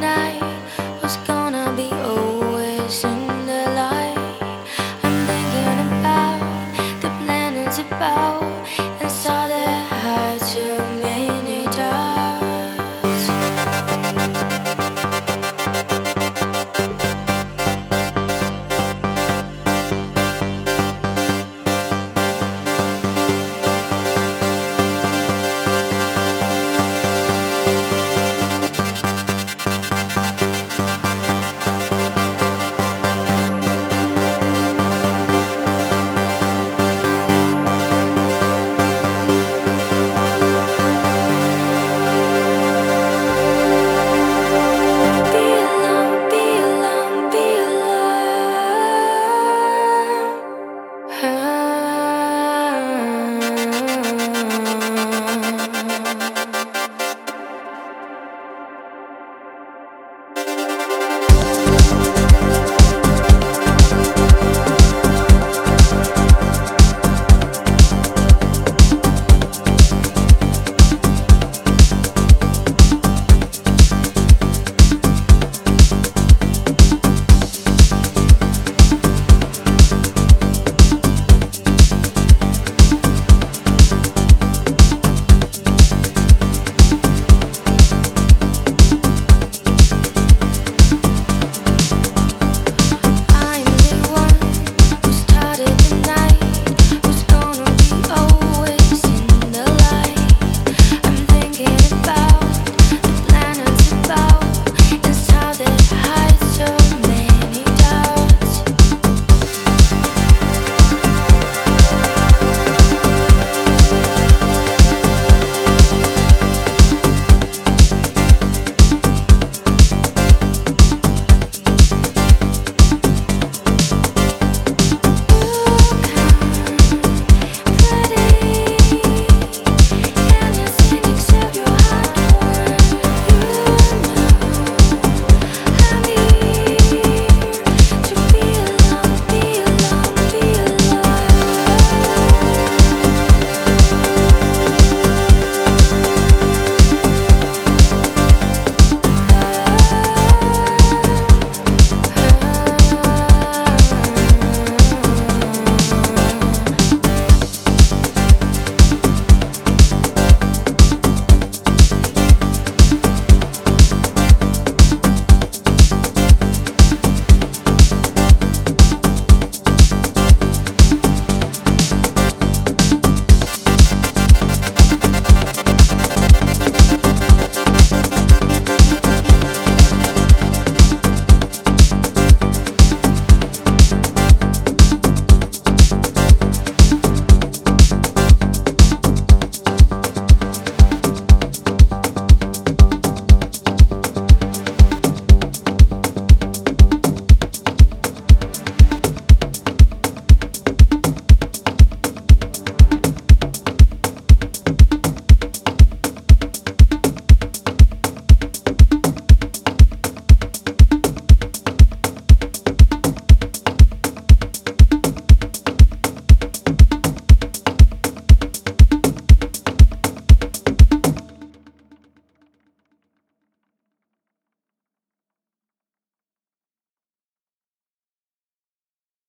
night.